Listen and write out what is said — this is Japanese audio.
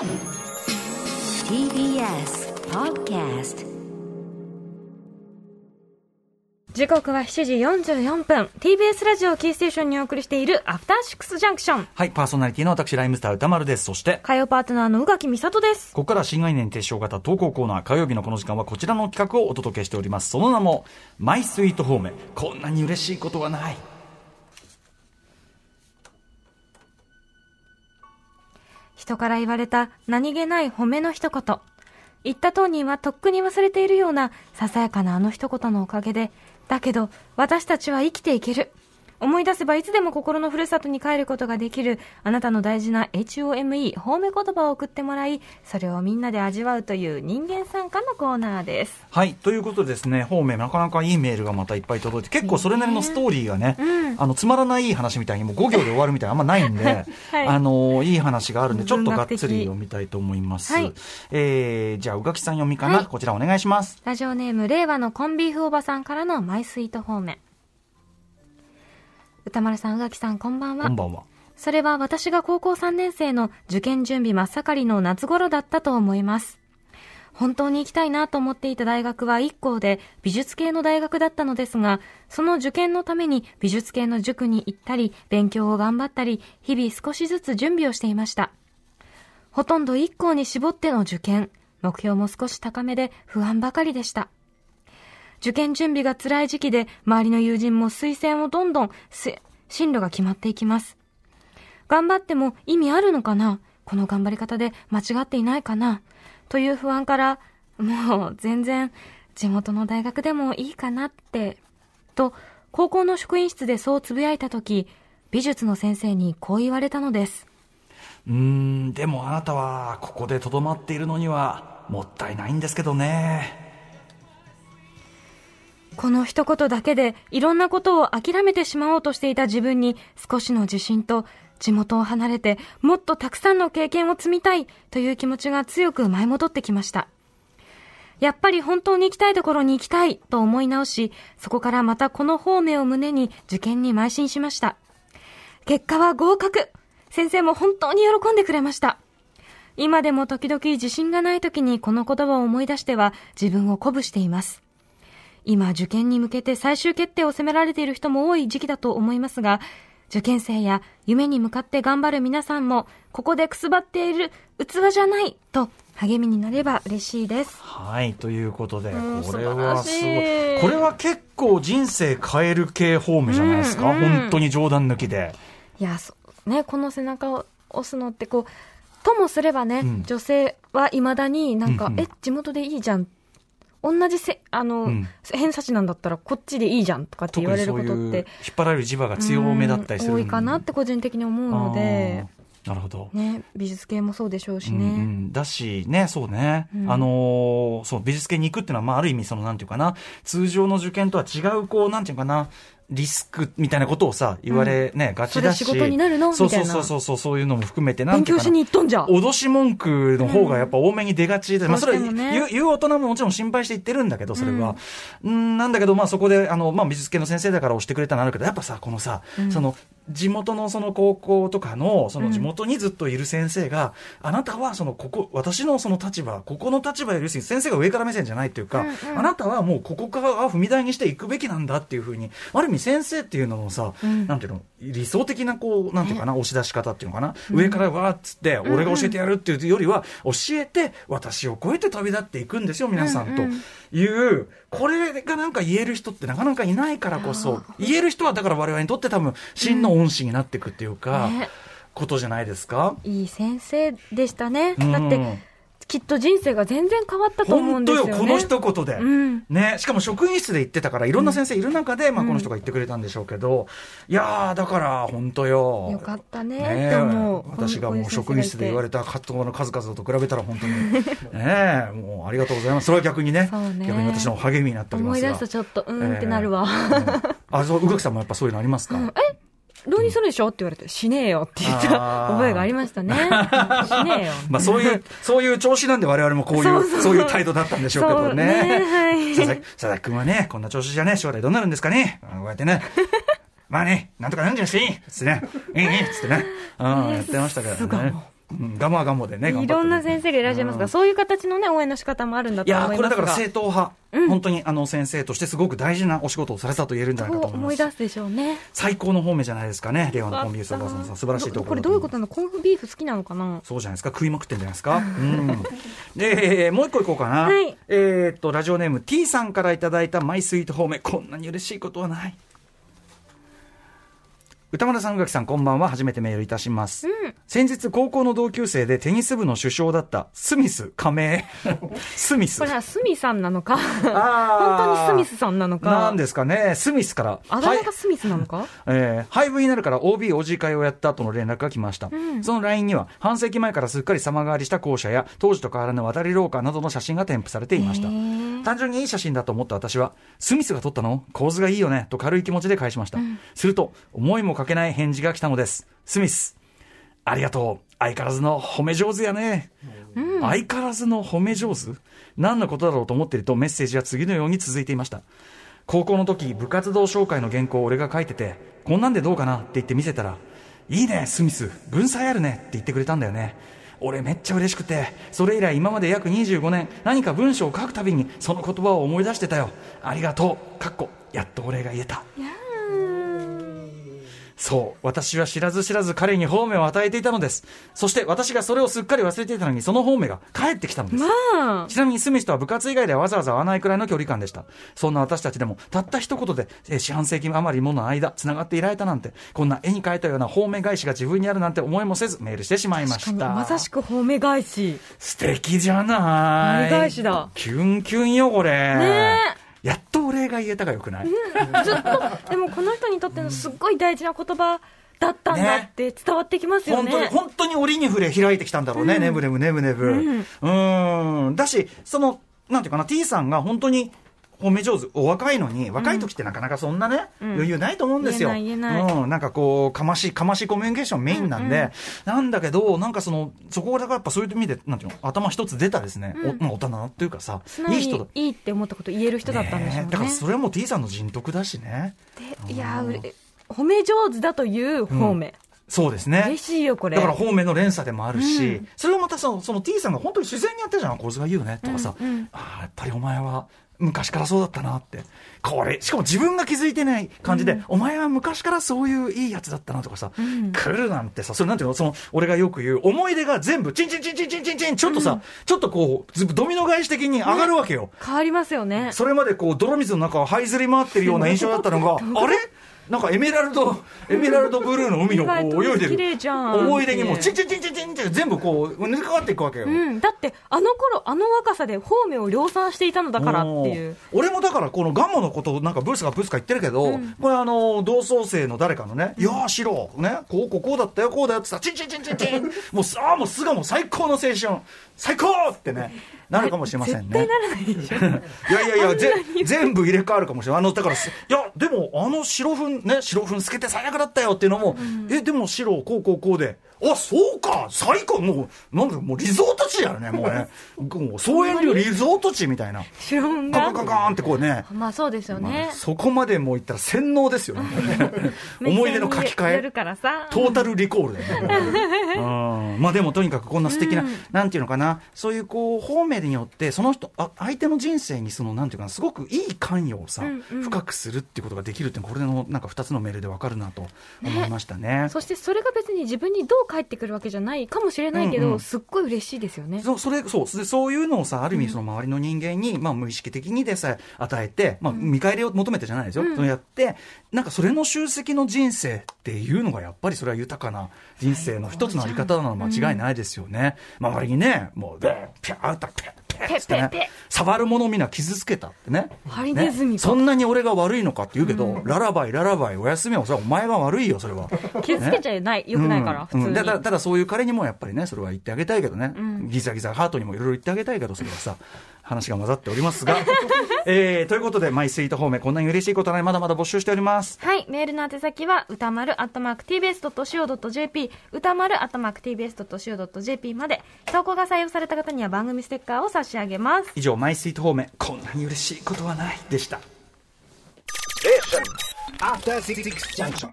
TBS Podcast 時刻は7時44分 TBS ラジオキーステーションにお送りしているアフターシックスジャンクションはい、パーソナリティの私、ライムスター歌丸です。そして、火曜パートナーの宇垣美里ですここから新概念提唱型投稿コーナー、火曜日のこの時間はこちらの企画をお届けしております。その名も、マイスイートホーム。こんなに嬉しいことはない。人から言われた何気ない褒めの一言。言った当人はとっくに忘れているようなささやかなあの一言のおかげでだけど私たちは生きていける。思い出せばいつでも心のふるさとに帰ることができるあなたの大事な HOME 褒め言葉を送ってもらいそれをみんなで味わうという人間参加のコーナーです。はい、ということでですね、方面、なかなかいいメールがまたいっぱい届いて、結構それなりのストーリーがね、あの、つまらない話みたいにもう5行で終わるみたいなあんまないんで、はい。あの、いい話があるんで、ちょっとがっつり読みたいと思います。はい。えー、じゃあ、宇垣さん読みかな、はい。こちらお願いします。ラジオネーム令和のコンビーフおばさんからのマイスイート方面歌丸さん宇垣さんこんばんはこんばんは。それは私が高校3年生の受験準備真っ盛りの夏頃だったと思います。本当に行きたいなと思っていた大学は一校で美術系の大学だったのですが、その受験のために美術系の塾に行ったり、勉強を頑張ったり、日々少しずつ準備をしていました。ほとんど一校に絞っての受験、目標も少し高めで不安ばかりでした。受験準備が辛い時期で、周りの友人も推薦をどんどん、進路が決まっていきます。頑張っても意味あるのかな？この頑張り方で間違っていないかな？という不安から、もう全然地元の大学でもいいかなって、と、高校の職員室でそうつぶやいたとき、美術の先生にこう言われたのです。うーん、でもあなたはここでとどまっているのにはもったいないんですけどね。この一言だけでいろんなことを諦めてしまおうとしていた自分に少しの自信と地元を離れてもっとたくさんの経験を積みたいという気持ちが強く舞い戻ってきました。やっぱり本当に行きたいところに行きたいと思い直し、そこからまたこの方面を胸に受験に邁進しました。結果は合格先生も本当に喜んでくれました。今でも時々自信がない時にこの言葉を思い出しては自分を鼓舞しています。今受験に向けて最終決定を迫られている人も多い時期だと思いますが、受験生や夢に向かって頑張る皆さんも、ここでくすばっている器じゃないと励みになれば嬉しいです。はい、ということで、うんこれはすごい。いこれは結構人生変える系方面じゃないですか？うんうん本当に冗談抜きで。いや、ね、この背中を押すのってこう、ともすればね、うん女性は未だになんか、うんうんえ、地元でいいじゃん。同じせ、あの、うん。偏差値なんだったらこっちでいいじゃんとかって言われることってういう引っ、張られる磁場が強めだったりするうん多いかなって個人的に思うので、なるほど。ね、美術系もそうでしょうしうんうね。ん、だし、ね、そうね、うん。あのーそう、美術系に行くっていうのは、まあ、ある意味、その、なんていうかな、通常の受験とは違う、こう、なんていうかな、リスクみたいなことをさ、言われ、ね、がちだし。それ仕事になるの？そうみたいな。そうそうそう、そういうのも含めて、なんていうかな。勉強しに行っとんじゃ。脅し文句の方がやっぱ多めに出がちで、まあそれ言う、言う大人ももちろん心配して言ってるんだけど、それは。うん、なんだけど、まあそこで、あの、まあ美術系の先生だから押してくれたのあるけど、やっぱさ、このさ、その、地元のその高校とかの、その地元にずっといる先生が、あなたはその、ここ、私のその立場、ここの立場より先生が上から目線じゃないっていうか、あなたはもうここから踏み台にしていくべきなんだっていうふうに、ある意味先生っていうののさ、ん。なんていうの、理想的なこう、なんていうかな、押し出し方っていうのかな、上からわーっつって、俺が教えてやるっていうよりは、教えて、私を超えて旅立っていくんですよ、皆さんと。いう、これがなんか言える人ってなかなかいないからこそ、言える人はだから我々にとって多分、真の恩師になっていくっていうか、ねことじゃないですか？いい先生でしたね。うんだって、きっと人生が全然変わったと思うんですよね。本当よ、この一言で。うんね、しかも職員室で言ってたから、いろんな先生いる中で、まあ、この人が言ってくれたんでしょうけど、いやー、だから、本当よ。よかったねね私がもう職員室で言われた葛藤の数々と比べたら、本当に、ねえ、もうありがとうございます。それは逆にね、ね逆に私の励みになっておりますが。思い出すとちょっと、うーんってなるわ。ええうんあ、そう、宇垣さんもやっぱそういうのありますか、え浪人するでしょ？って言われて、しねえよって言った覚えがありましたね。しねえよ。まあそういう、そういう調子なんで我々もこういう、そういう態度だったんでしょうけどね。ねはい佐々木、佐々木君はね、こんな調子じゃね、将来どうなるんですかね？こうやってね。まあね、なんとかなんじゃしいつってね。いいいいつってね。うん、やってましたけどね。うん、ガモはガモでね、いろんな先生がいらっしゃいますが、そういう形のね、応援の仕方もあるんだいやーと思いますが。これだから正統派、本当にあの先生としてすごく大事なお仕事をされたと言えるんじゃないかとと思います。思い出すでしょうね。最高の方面じゃないですかね、令和のコンビニエンスおばあさんさん、素晴らしいところこれどういうことなの？コンフビーフ好きなのかな？そうじゃないですか、食いまくってんじゃないですか？うん。で、えーもう一個いこうかな。はいえーっと、ラジオネーム T さんからいただいたマイスイート方面、こんなに嬉しいことはない。歌丸さん、宇垣さん、こんばんは。初めてメールいたします。先日、高校の同級生でテニス部の主将だったスミス加盟。スミス。これはスミさんなのか？本当にスミスさんなのか？なんですかね、スミスから。はいあだ名がスミスなのか、えー、廃部になるから OB、OG 会をやった後の連絡が来ました。その LINE には、半世紀前からすっかり様変わりした校舎や、当時と変わらぬ渡り廊下などの写真が添付されていました。単純にいい写真だと思った私は、スミスが撮ったの？構図がいいよね？と軽い気持ちで返しました。すると、思いもかけない返事が来たのです。スミス、ありがとう。相変わらずの褒め上手やね。相変わらずの褒め上手？何のことだろうと思っているとメッセージは次のように続いていました。高校の時、部活動紹介の原稿を俺が書いてて、こんなんでどうかなって言って見せたら、いいね、スミス、文才あるねって言ってくれたんだよね。俺めっちゃ嬉しくて、それ以来今まで約25年、何か文章を書くたびにその言葉を思い出してたよ。ありがとう。かっこ、やっとお礼が言えた。そう。私は知らず知らず彼に褒めを与えていたのです。そして私がそれをすっかり忘れていたのに、その褒めが返ってきたのです。まあちなみにスミスとは部活以外ではわざわざ会わないくらいの距離感でした。そんな私たちでも、たった一言で、えー四半世紀余りもの間、繋がっていられたなんて、こんな絵に描いたような褒め返しが自分にあるなんて思いもせず、メールしてしまいました。まさしく褒め返し素敵じゃない褒め返しだキュンキュンよ、これ。ねやっとお礼が言えたがよくない、ずっと。でもこの人にとってのすっごい大事な言葉だったんだって伝わってきますよね。本当に、本当に折に触れ開いてきたんだろうね、ねぶねぶねぶねぶ。うん。だし、その、なんていうかな、T さんが本当に、褒め上手、お若いのに、若い時ってなかなかそんなね、余裕ないと思うんですよ。うん、なんかこう、かましい、かましいコミュニケーションメインなんで、なんだけど、なんかその、そこがだからやっぱそういう意味で、なんていうの、頭一つ出たですね、おまあ大人っていうかさいい人だ。に。いいって思ったこと言える人だったんでしょうねだからそれはもう T さんの人徳だしね。でいやうれ褒め上手だという褒め、そうですね。嬉しいよこれ。だから方面の連鎖でもあるし、うん。それをまたそのその T さんが本当に自然にやってるじゃん、こいつが言うね。とかさ、うんうん。ああ、やっぱりお前は昔からそうだったなって、これ、しかも自分が気づいてない感じで、お前は昔からそういういいやつだったなとかさ、ん。来るなんてさ、それなんていうの、その俺がよく言う、思い出が全部、チンチンチンチンチンチンチン、ちょっとさ、ちょっとこう、ずドミノ返し的に上がるわけよ。変わりますよね。それまでこう泥水の中を這いずり回ってるような印象だったのが、あれ？なんかエメラルド、エメラルドブルーの海のこう泳いで綺麗じゃん。る。思い出にもうチンチンチンチンチンって全部こう、抜け変わっていくわけよ。うん、だってあの頃あの若さで方面を量産していたのだからっていう。俺もだからこのガモのことをなんかブースがブースか言ってるけど、これあの同窓生の誰かのね、いやーシロね。こうこうこうだったよこうだよってさチンチンチンチンチン。もうさあもうすがもう最高の青春。最高ってねなるかもしれませんね。絶対ならないでしょ。いやいやいや、ぜ全部入れ替わるかもしれない。あの、だからす、いや、でも、あの白粉、ね、白粉つけて最悪だったよっていうのも、え、でも白、こうこうこうで、あ、そうか、最高、もう、なんだもうリゾート地やね、もうね。もう、総園流リゾート地みたいな。白本ガがカカカーンってこうね。まあそうですよね、そこまでもう言ったら洗脳ですよね。思い出の書き換え。トータルリコールだよね。うん。まあでもとにかくこんな素敵な、なんていうのかな、そういうこう、方面によって、その人、あ相手の人生にその、なんていうかな、すごくいい関与をさ、うんうん。深くするっていうことができるって、これのなんか二つのメールでわかるなと思いましたね。そしてそれが別に自分にどう返ってくるわけじゃないかもしれないけど、うんうん。すっごい嬉しいですよね。そそれそう。でそういうのをさある意味その周りの人間に、まあ、無意識的にでさえ与えて、まあ、見返りを求めてじゃないですよ、うん。そうやってなんかそれの集積の人生っていうのがやっぱりそれは豊かな人生の一つのあり方なのは間違いないですよね、周りにねもうでピャーッとピャッってね。触るものみんな傷つけたってね。ハリネズミかねそんなに俺が悪いのかって言うけど、ララバイララバイおやすみはそれはお前が悪いよそれは。傷つけちゃいない、よくないから、普通に、うん。うんだからただそういう彼にもやっぱりねそれは言ってあげたいけどね、ん。ギザギザハートにもいろいろ言ってあげたいけどそれはさ話が混ざっておりますが、えー、ということでマイスイート方面こんなに嬉しいことはないまだまだ募集しておりますはい。メールの宛先は、歌丸アットマーク tbs.co.jp、歌丸アットマーク tbs.co.jp まで、投稿が採用された方には番組ステッカーを差し上げます。以上マイスイート方面こんなに嬉しいことはないでした After Six Junction.